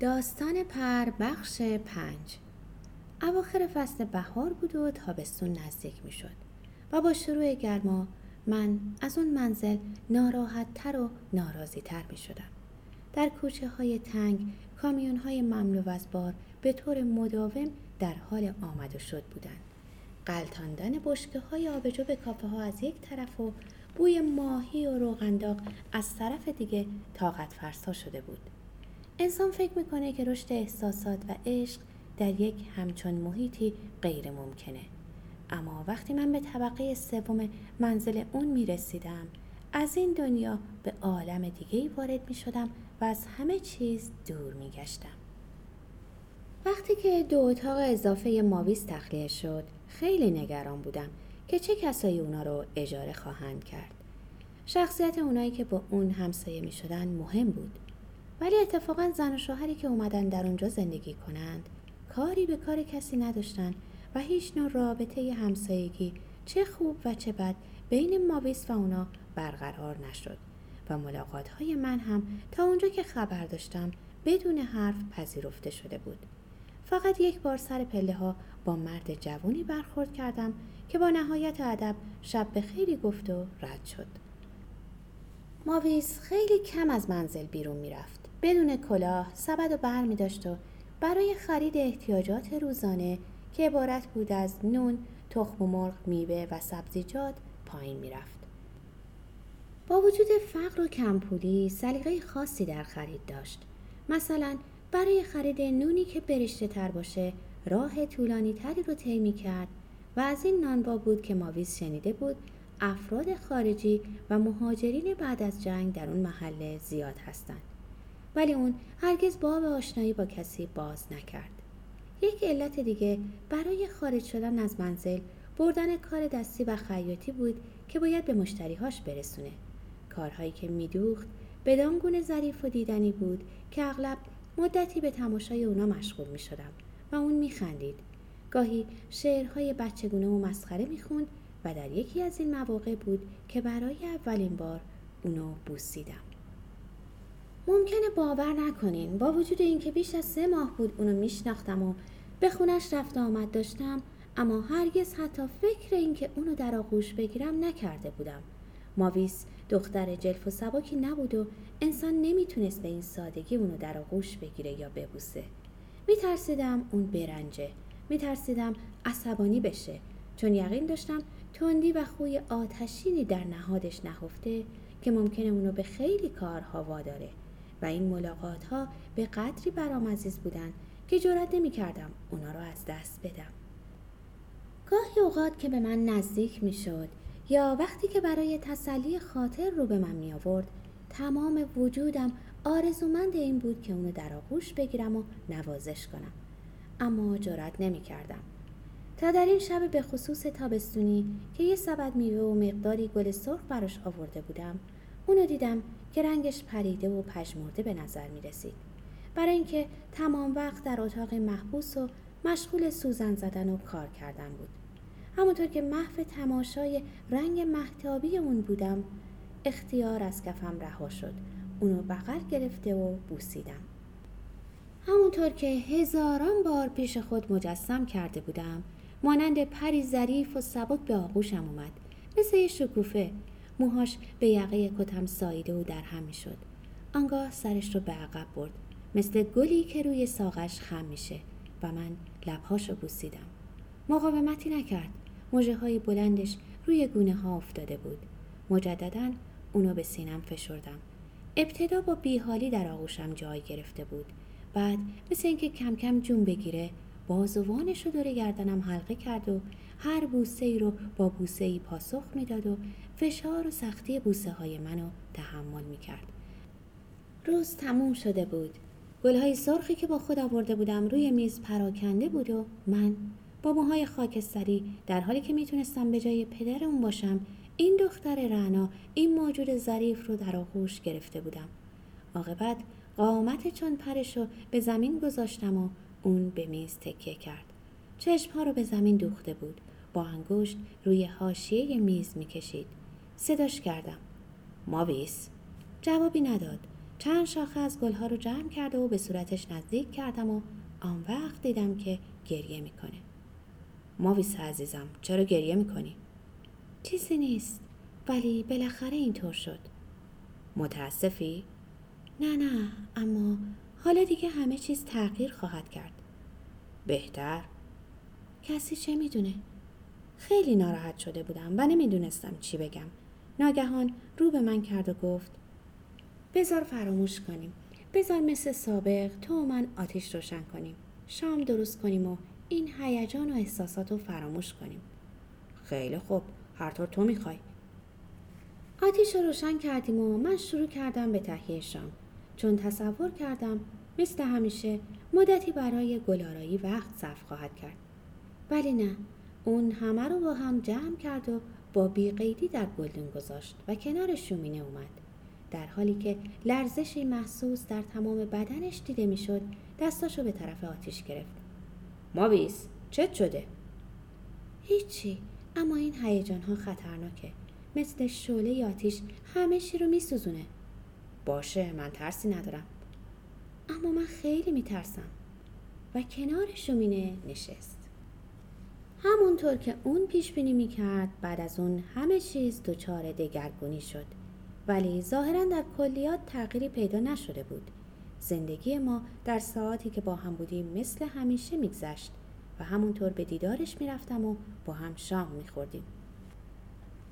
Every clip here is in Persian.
داستان پر بخش پنج اواخر فصل بهار بود و تابستون نزدیک می شد و با شروع گرما من از اون منزل ناراحت تر و ناراضی تر می شدم. در کوچه های تنگ کامیون های مملو از بار به طور مداوم در حال آمد و شد بودند. قلتاندن بشکه های آبجو به کافه ها از یک طرف و بوی ماهی و روغنداغ از طرف دیگه طاقت فرسا شده بود. انسان فکر می‌کنه که رشد احساسات و عشق در یک همچون محیطی غیر ممکنه. اما وقتی من به طبقه سوم منزل اون می رسیدم از این دنیا به عالم دیگه وارد می شدم و از همه چیز دور می گشتم. وقتی که دو اتاق اضافه ماویس تخلیه شد خیلی نگران بودم که چه کسایی اونا رو اجاره خواهند کرد. شخصیت اونایی که با اون همسایه می شدن مهم بود. ولی اتفاقا زن و شوهری که اومدن در اونجا زندگی کنند کاری به کار کسی نداشتن و هیچ نوع رابطه همسایگی چه خوب و چه بد بین ماویس و اونا برقرار نشد و ملاقات های من هم تا اونجا که خبر داشتم بدون حرف پذیرفته شده بود. فقط یک بار سر پله ها با مرد جوانی برخورد کردم که با نهایت ادب شب به خیلی گفت و رد شد. ماویس خیلی کم از منزل بیرون می‌رفت. بدون کلاه سبد و بر می داشت و برای خرید احتیاجات روزانه که عبارت بود از نون، تخم و مرغ، میوه و سبزیجات پایین می‌رفت. با وجود فقر و کمپولی سلیقه خاصی در خرید داشت. مثلا برای خرید نونی که برشته تر باشه راه طولانی تری رو طی کرد و از این نانبا بود که ماویز شنیده بود افراد خارجی و مهاجرین بعد از جنگ در اون محله زیاد هستند. ولی اون هرگز باب آشنایی با کسی باز نکرد. یک علت دیگه برای خارج شدن از منزل بردن کار دستی و خیاطی بود که باید به مشتریهاش برسونه. کارهایی که میدوخت بدان گونه ظریف و دیدنی بود که اغلب مدتی به تماشای اونا مشغول می شدم و اون می خندید. گاهی شعرهای بچگونه و مسخره می خوند و در یکی از این مواقع بود که برای اولین بار اونو بوسیدم. ممکنه باور نکنین. با وجود اینکه بیش از سه ماه بود اونو میشناختم و به خونش رفت آمد داشتم اما هرگز حتی فکر اینکه اونو در آغوش بگیرم نکرده بودم. ماویس دختر جلف و سباکی نبود و انسان نمی‌تونست به این سادگی اونو در آغوش بگیره یا ببوسه. میترسیدم اون برنجه. میترسیدم عصبانی بشه. چون یقین داشتم تندی و خوی آتشینی در نهادش نهفته که ممکنه اونو به خیلی کارها واداره. و این ملاقات ها به قدری برام عزیز بودن که جرات نمی کردم اونا رو از دست بدم. گاهی اوقات که به من نزدیک می شد یا وقتی که برای تسلی خاطر رو به من می آورد تمام وجودم آرزومند این بود که اونو در آغوش بگیرم و نوازش کنم. اما جرات نمی کردم. تا در این شب به خصوص تابستونی که یه سبد میوه و مقداری گل سرخ براش آورده بودم اونو دیدم که رنگش پریده و پژمرده به نظر می رسید. برای اینکه تمام وقت در اتاق محبوس و مشغول سوزن زدن و کار کردن بود. همونطور که محو تماشای رنگ محتابی اون بودم اختیار از کفم رها شد. اونو بغل گرفته و بوسیدم. همونطور که هزاران بار پیش خود مجسم کرده بودم مانند پری ظریف و سبک به آغوشم اومد مثل یه شکوفه موهاش به یقه کتم ساییده و در هم شد. آنگاه سرش رو به عقب برد. مثل گلی که روی ساقش خم میشه و من لبهاش رو بوسیدم. مقاومتی نکرد. موجه های بلندش روی گونه ها افتاده بود. مجددا اونو به سینم فشردم. ابتدا با بیحالی در آغوشم جای گرفته بود. بعد مثل اینکه کم کم جون بگیره بازوانش رو دور گردنم حلقه کرد و هر بوسه ای رو با بوسه ای پاسخ می‌داد و فشار و سختی بوسه های منو تحمل می کرد. روز تموم شده بود. گلهای سرخی که با خود آورده بودم روی میز پراکنده بود و من با موهای خاکستری در حالی که می‌تونستم به جای پدر اون باشم این دختر رعنا این موجود ظریف رو در آغوش گرفته بودم. عاقبت قامت چون پرش رو به زمین گذاشتم و اون به میز تکیه کرد. چشمها رو به زمین دوخته بود. با انگشت روی حاشیه میز می‌کشید. صداش کردم. ماویس جوابی نداد. چند شاخه از گلها رو جمع کرده و به صورتش نزدیک کردم و آن وقت دیدم که گریه می‌کنه ماویس عزیزم چرا گریه می‌کنی؟ چیزی نیست ولی بالاخره اینطور شد متاسفی؟ نه نه اما حالا دیگه همه چیز تغییر خواهد کرد بهتر؟ کسی چه می‌دونه؟ خیلی ناراحت شده بودم و نمی‌دونستم چی بگم ناگهان رو به من کرد و گفت بذار فراموش کنیم. بذار مثل سابق تو و من آتیش روشن کنیم. شام درست کنیم و این هیجان و احساسات رو فراموش کنیم. خیلی خوب. هر طور تو می‌خوای. آتیش رو روشن کردیم و من شروع کردم به تهیه شام. چون تصور کردم مثل همیشه مدتی برای گلارایی وقت صرف خواهد کرد. ولی نه. اون همه رو با هم جمع کرد و با بیقیدی در گلدون گذاشت و کنار شومینه اومد. در حالی که لرزشی محسوس در تمام بدنش دیده می‌شد دستاشو به طرف آتیش گرفت. ماویس چت شده؟ هیچی اما این هیجان ها خطرناکه. مثل شعله آتیش همه چی رو میسوزونه. باشه من ترسی ندارم. اما من خیلی میترسم. و کنار شومینه نشست. همونطور که اون پیش بینی می‌کرد بعد از اون همه چیز دچار دگرگونی شد. ولی ظاهرا در کلیات تغییری پیدا نشده بود. زندگی ما در ساعتی که با هم بودیم مثل همیشه میگذشت و همونطور به دیدارش می‌رفتم و با هم شام میخوردیم.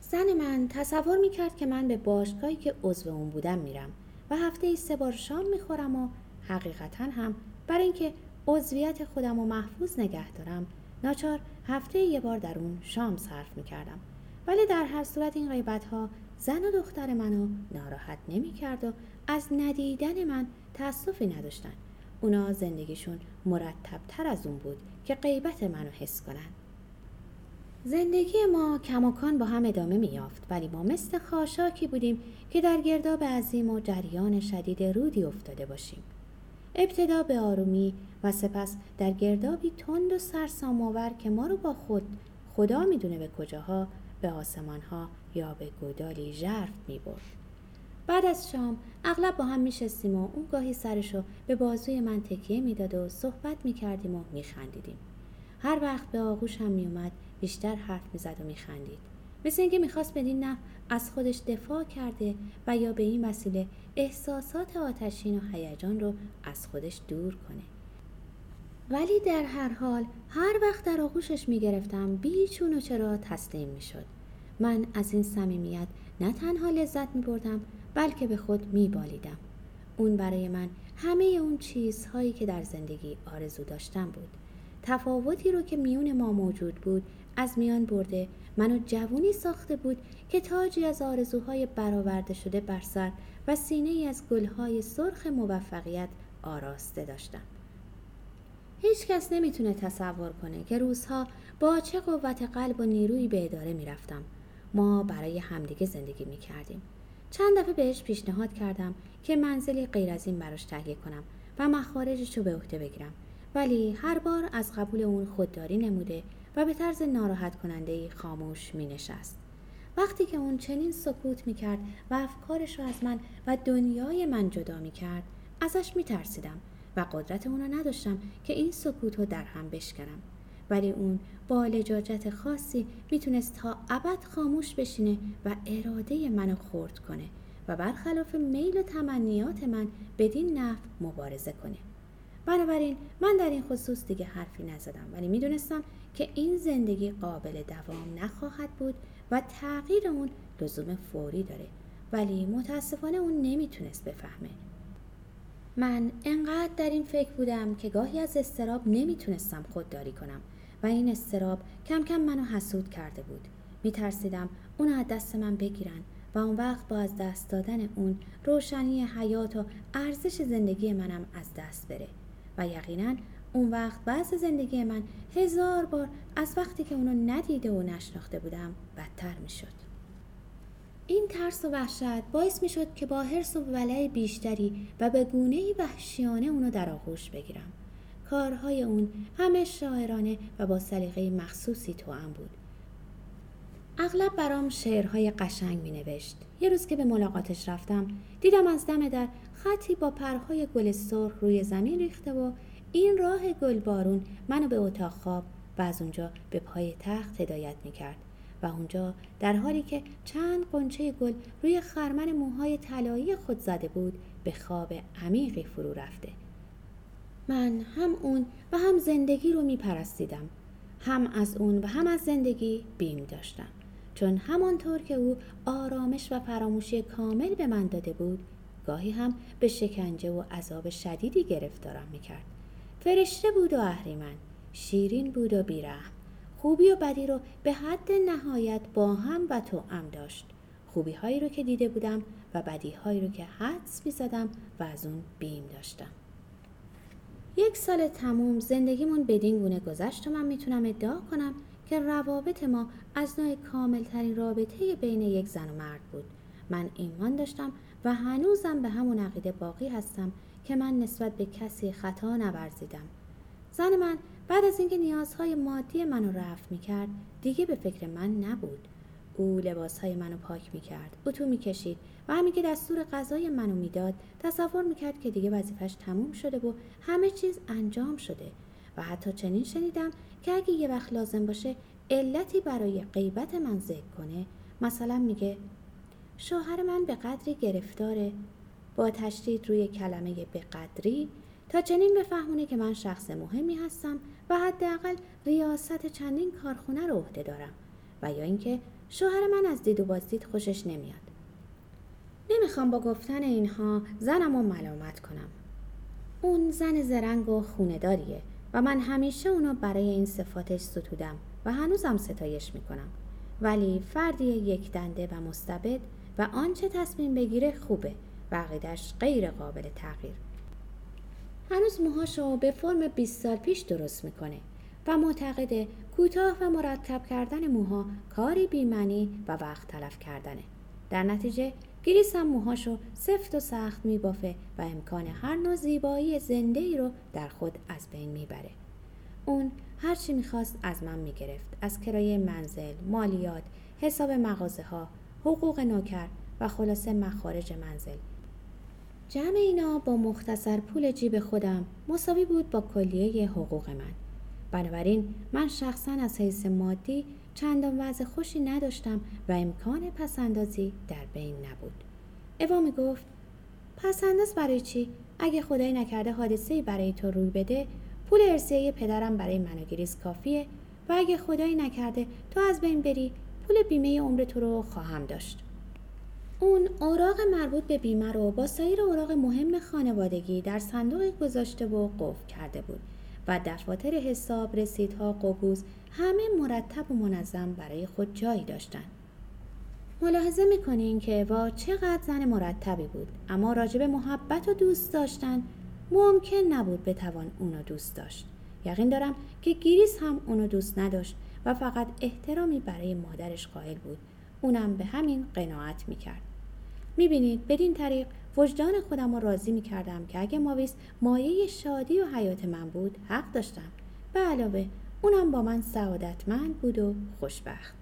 زن من تصور می‌کرد که من به باشگاهی که عضو اون بودم میرم و هفته ای سه بار شام می‌خورم و حقیقتا هم برای اینکه عضویت خودم رو محفوظ نگه دارم ناچار هفته یه بار در اون شام صرف می‌کردم. ولی در هر صورت این غیبت ها زن و دختر منو ناراحت نمی کرد و از ندیدن من تأسفی نداشتن. اونا زندگیشون مرتب تر از اون بود که غیبت منو حس کنن. زندگی ما کماکان با هم ادامه میافت ولی ما مثل خاشاکی بودیم که در گرداب عظیم و جریان شدید رودی افتاده باشیم. ابتدا به آرومی و سپس در گردابی تند و سرسام که ما رو با خود خدا می‌دونه به کجاها به آسمان ها یا به گودالی ژرف می برد. بعد از شام اغلب با هم می شستیم و اون گاهی سرشو به بازوی من تکیه می‌داد و صحبت می کردیم و می خندیدیم. هر وقت به آغوش هم می اومد بیشتر حرف می زد و می خندید. مثل اینکه می‌خواست بدین نه از خودش دفاع کرده و یا به این وسیله احساسات آتشین و هیجان رو از خودش دور کنه. ولی در هر حال هر وقت در آغوشش می‌گرفتم بیچون و چرا تسلیم می‌شد من از این صمیمیت نه تنها لذت می بردم بلکه به خود می بالیدم. اون برای من همه اون چیزهایی که در زندگی آرزو داشتم بود. تفاوتی رو که میون ما موجود بود از میان برده منو جوونی ساخته بود که تاجی از آرزوهای برآورده شده بر سر و سینه ای از گلهای سرخ موفقیت آراسته داشتم. هیچ کس نمی‌تونه تصور کنه که روزها با چه قوت قلب و نیرویی به اداره می‌رفتم ما برای همدیگه زندگی می کردیم. چند دفعه بهش پیشنهاد کردم که منزلی غیر از این براش تهیه کنم و مخارجش رو به عهده بگیرم ولی هر بار از قبول اون خودداری نموده و به طرز ناراحت کننده خاموش می نشست. وقتی که اون چنین سکوت می کرد و افکارش رو از من و دنیای من جدا می کرد ازش می ترسیدم و قدرت اون رو نداشتم که این سکوت رو در هم بشکنم ولی اون با لجاجت خاصی می‌تونست تا ابد خاموش بشینه و اراده منو خورد کنه و برخلاف میل و تمنیات من بدین نحو مبارزه کنه بنابراین من در این خصوص دیگه حرفی نزدم ولی می‌دونستم که این زندگی قابل دوام نخواهد بود و تغییر اون لزوم فوری داره. ولی متاسفانه اون نمی‌تونست بفهمه. من انقدر در این فکر بودم که گاهی از استراب نمی‌تونستم خودداری کنم و این استراب کم کم منو حسود کرده بود. می ترسیدم اونو از دست من بگیرن و اون وقت با از دست دادن اون روشنی حیات و ارزش زندگی منم از دست بره. و یقینا اون وقت بعض زندگی من هزار بار از وقتی که اونو ندیده و نشناخته بودم بدتر می شد. این ترس و وحشت باعث می شد که با حرس و ولع بیشتری و به گونه وحشیانه اونو در آغوش بگیرم. کارهای اون همه شاعرانه و با سلیقه مخصوصی هم بود اغلب برام شعرهای قشنگ می نوشت. یه روز که به ملاقاتش رفتم دیدم از دم در خطی با پرهای گل سرخ روی زمین ریخته و این راه گلبارون منو به اتاق خواب و از اونجا به پای تخت هدایت می‌کرد و اونجا در حالی که چند قنچه گل روی خرمن موهای طلایی خود زده بود به خواب عمیقی فرو رفته. من هم اون و هم زندگی رو میپرستیدم. هم از اون و هم از زندگی بیم داشتم. چون همانطور که او آرامش و فراموشی کامل به من داده بود گاهی هم به شکنجه و عذاب شدیدی گرفتارم می‌کرد. فرشته بود و اهریمن. شیرین بود و بیرحم. خوبی و بدی رو به حد نهایت با هم و ام داشت. خوبی هایی رو که دیده بودم و بدی هایی رو که حدس می زدم و از اون بیم داشتم. یک سال تموم زندگیمون بدین گونه گذشت و من می‌تونم ادعا کنم که روابط ما از نوع کامل ترین رابطه بین یک زن و مرد بود. من ایمان داشتم و هنوزم به همون عقیده باقی هستم که من نسبت به کسی خطا نورزیدم. زن من بعد از اینکه نیازهای مادی منو رفت می‌کرد دیگه به فکر من نبود. او لباسهای منو پاک می‌کرد اتو می‌کشید و همین که دستور غذای منو می‌داد تصور می‌کرد که دیگه وظیفش تموم شده و همه چیز انجام شده. و حتی چنین شنیدم که اگه یه وقت لازم باشه علتی برای غیبت من ذکر کنه مثلا میگه شوهر من به قدری گرفتاره با تشدید روی کلمه به قدری تا چنین بفهمونه که من شخص مهمی هستم و حداقل ریاست چندین کارخونه رو عهده دارم و یا اینکه شوهر من از دید و بازدید خوشش نمیاد. نمی‌خوام با گفتن اینها زنم رو ملامت کنم. اون زن زرنگ و خونداریه و من همیشه اونو برای این صفاتش ستودم و هنوزم ستایش می‌کنم. ولی فردی یک دنده و مستبد و آنچه تصمیم بگیره خوبه. و عقیدش غیر قابل تغییر. هنوز موهاشو به فرم 20 سال پیش درست می‌کنه و معتقده کوتاه و مرتب کردن موها کاری بیمنی و وقت تلف کردنه. در نتیجه گریس هم موهاشو سفت و سخت میبافه و امکان هر نوع زیبایی زنده ای رو در خود از بین می‌بره. اون هرچی می‌خواست از من می‌گرفت. از کرایه منزل مالیات حساب مغازه ها حقوق نوکر و خلاصه مخارج منزل. جمع اینا با مختصر پول جیب خودم مساوی بود با کلیه حقوق من. بنابراین من شخصا از حیث مادی چندان وضع خوشی نداشتم و امکان پسندازی در بین نبود. اوا می گفت پسنداز برای چی؟ اگه خدایی نکرده حادثه برای تو روی بده پول ارسیه پدرم برای من و گریز کافیه و اگه خدایی نکرده تو از بین بری پول بیمه عمر تو رو خواهم داشت اون اوراق مربوط به بیمه رو با سایر اوراق مهم خانوادگی در صندوق گذاشته و قفل کرده بود و دفاتر حساب، رسیدها، قبوز همه مرتب و منظم برای خود جایی داشتن. ملاحظه می‌کنین که با چقدر زن مرتبی بود اما راجب محبت و دوست داشتن ممکن نبود بتوان اونو دوست داشت. یقین دارم که گیریس هم اونو دوست نداشت و فقط احترامی برای مادرش قائل بود. اونم به همین قناعت می‌کرد. می‌بینید بدین طریق وجدان خودم راضی می‌کردم که اگه ماویس مایه شادی و حیات من بود حق داشتم به علاوه اونم با من سعادتمند بود و خوشبخت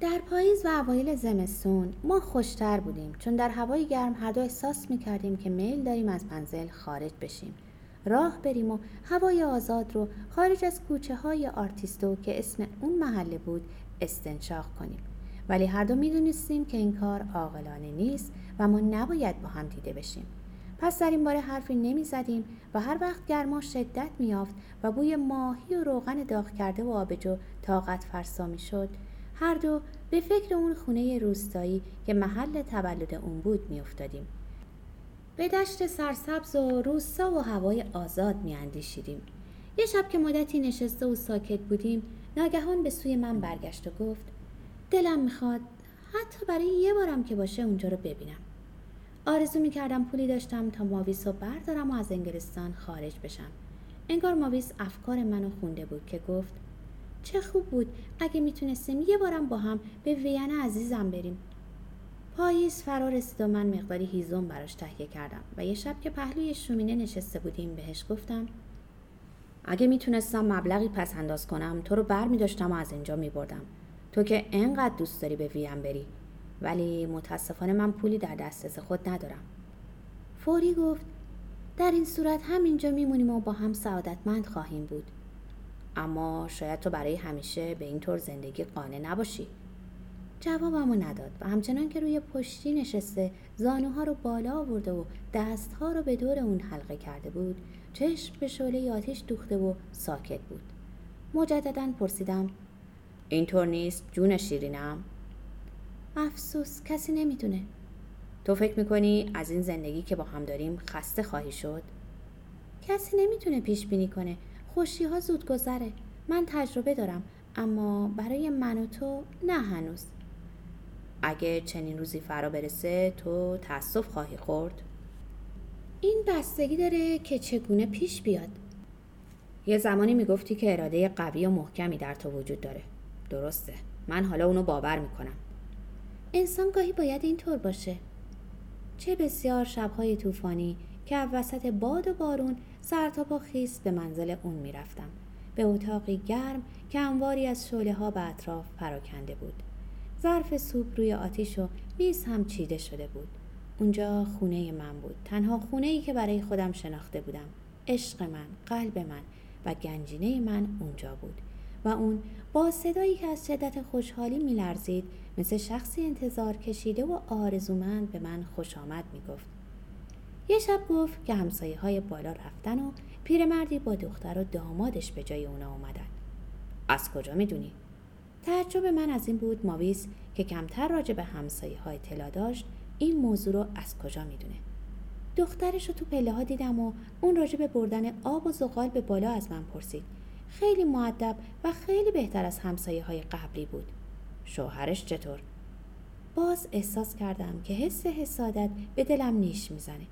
در پاییز و اوایل زمستون ما خوشتر بودیم چون در هوای گرم هر دو احساس می‌کردیم که میل داریم از منزل خارج بشیم راه بریم و هوای آزاد رو خارج از کوچه های آرتیستو که اسم اون محله بود استنشاق کنیم ولی هر دو می‌دونستیم که این کار عاقلانه نیست و ما نباید با هم دیده بشیم پس در این باره حرفی نمی زدیم و هر وقت گرما شدت میافت و بوی ماهی و روغن داغ کرده و آبجو طاقت فرسا می شد هر دو به فکر اون خونه روستایی که محل تولد اون بود می افتادیم. به دشت سرسبز و روستا و هوای آزاد می اندیشیدیم. یه شب که مدتی نشسته و ساکت بودیم ناگهان به سوی من برگشت و گفت دلم می‌خواد حتی برای یه بارم که باشه اونجا رو ببینم. آرزو می‌کردم پولی داشتم تا ماویس رو بردارم و از انگلستان خارج بشم. انگار ماویس افکار منو خونده بود که گفت چه خوب بود اگه می‌تونستیم یه بارم با هم به وین عزیزم بریم. پاییز فرا رسید و من مقداری هیزم براش تهیه کردم و یه شب که پهلوی شومینه نشسته بودیم بهش گفتم اگه می‌تونستم مبلغی پس انداز کنم تو رو بر و از اینجا میبردم. تو که انقدر دوست داری به ویم بری. ولی متاسفانه من پولی در دسترس خود ندارم. فوری گفت در این صورت همینجا میمونیم و با هم سعادتمند خواهیم بود. اما شاید تو برای همیشه به این طور زندگی قانع نباشی. جوابمو نداد و همچنان که روی پشتی نشسته زانوها رو بالا آورده و دستها رو به دور اون حلقه کرده بود چشم به شعله آتیش دوخته و ساکت بود. مجددا پرسیدم اینطور نیست جون شیرینم؟ افسوس کسی نمی‌دونه. تو فکر می‌کنی از این زندگی که با هم داریم خسته خواهی شد؟ کسی نمی‌تونه پیش بینی کنه. خوشی ها زود گذره من تجربه دارم اما برای من و تو نه هنوز. اگه چنین روزی فرا برسه تو تاسف خواهی خورد؟ این بستگی داره که چگونه پیش بیاد. یه زمانی می‌گفتی که اراده قوی و محکمی در تو وجود داره. درسته. من حالا اونو باور می‌کنم. انسان گاهی باید اینطور باشه. چه بسیار شبهای طوفانی که وسط باد و بارون سرتاپا خیس به منزل اون می‌رفتم. به اتاقی گرم که انواری از شعله ها به اطراف پراکنده بود. ظرف سوپ روی آتیش و میز هم چیده شده بود. اونجا خونه من بود. تنها خونه ای که برای خودم شناخته بودم. عشق من قلب من و گنجینه من اونجا بود. و اون با صدایی که از شدت خوشحالی میلرزید مثل شخصی انتظار کشیده و آرزومند به من خوش آمد می‌گفت. یه شب گفت که همسایه های بالا رفتن و پیرمردی با دختر و دامادش به جای اونا اومدن. از کجا می‌دونی؟ تعجب من از این بود ماویس که کمتر راجع به همسایه های اطلاع داشت این موضوع رو از کجا می‌دونه. دخترش رو تو پله ها دیدم و اون راجع به بردن آب و زغال به بالا از من پرسید. خیلی معدب و خیلی بهتر از همسایه های قبلی بود. شوهرش چطور؟ باز احساس کردم که حس حسادت به دلم نیش می‌زنه.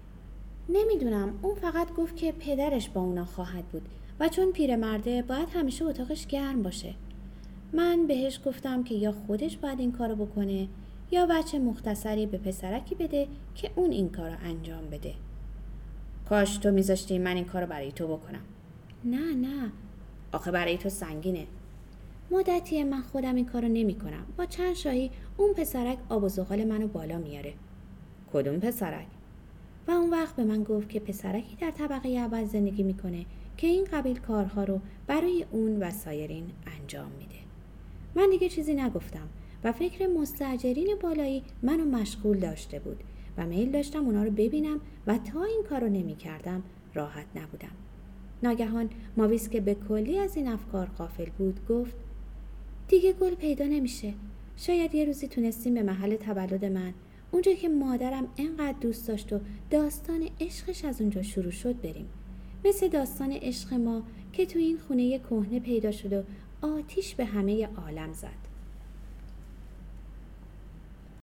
نمی‌دونم اون فقط گفت که پدرش با اونا خواهد بود و چون پیرمرده باید همیشه اتاقش گرم باشه. من بهش گفتم که یا خودش باید این کارو بکنه یا بچه مختصری به پسرکی بده که اون این کارو انجام بده. کاش تو میذاشتی من این کارو برای تو بکنم. نه نه. آخه برای تو سنگینه. مدتی من خودم این کارو نمی کنم با چند شاهی اون پسرک آب و زغال منو بالا میاره. کدوم پسرک؟ و اون وقت به من گفت که پسرکی در طبقه اول زندگی می‌کنه که این قبیل کارها رو برای اون و سایرین انجام میده. من دیگه چیزی نگفتم و فکر مستجرین بالایی منو مشغول داشته بود و میل داشتم اونا رو ببینم و تا این کار رو نمی کردم راحت نبودم. ناگهان ماویس که به کلی از این افکار قافل بود گفت دیگه گل پیدا نمیشه. شاید یه روزی تونستیم به محل تولد من اونجا که مادرم انقدر دوست داشت و داستان عشقش از اونجا شروع شد بریم. مثل داستان عشق ما که تو این خونه کهنه پیدا شد و آتیش به همه عالم زد.